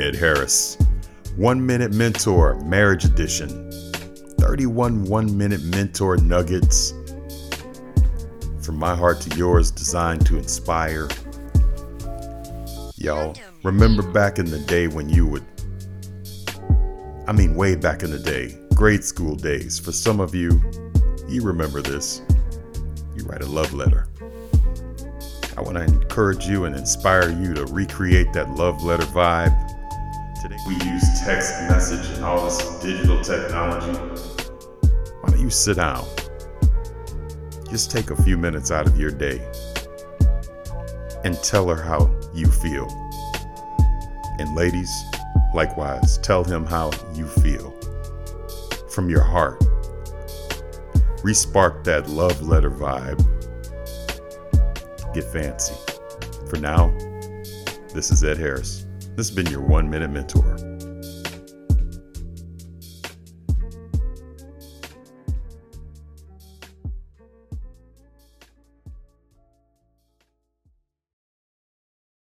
Ed Harris. One Minute Mentor, Marriage Edition. 31 one minute mentor nuggets from my heart to yours, designed to inspire. Y'all, remember back in the day when you would, I mean, way back in the day, grade school days. For some of you, you remember this. You write a love letter. I want to encourage you and inspire you to recreate that love letter vibe. Today we use text message and all this digital technology. Why don't you sit down? Just take a few minutes out of your day and tell her how you feel. And ladies, likewise, tell him how you feel from your heart. Respark that love letter vibe get fancy. For now, this is Ed Harris. This has been your one minute mentor.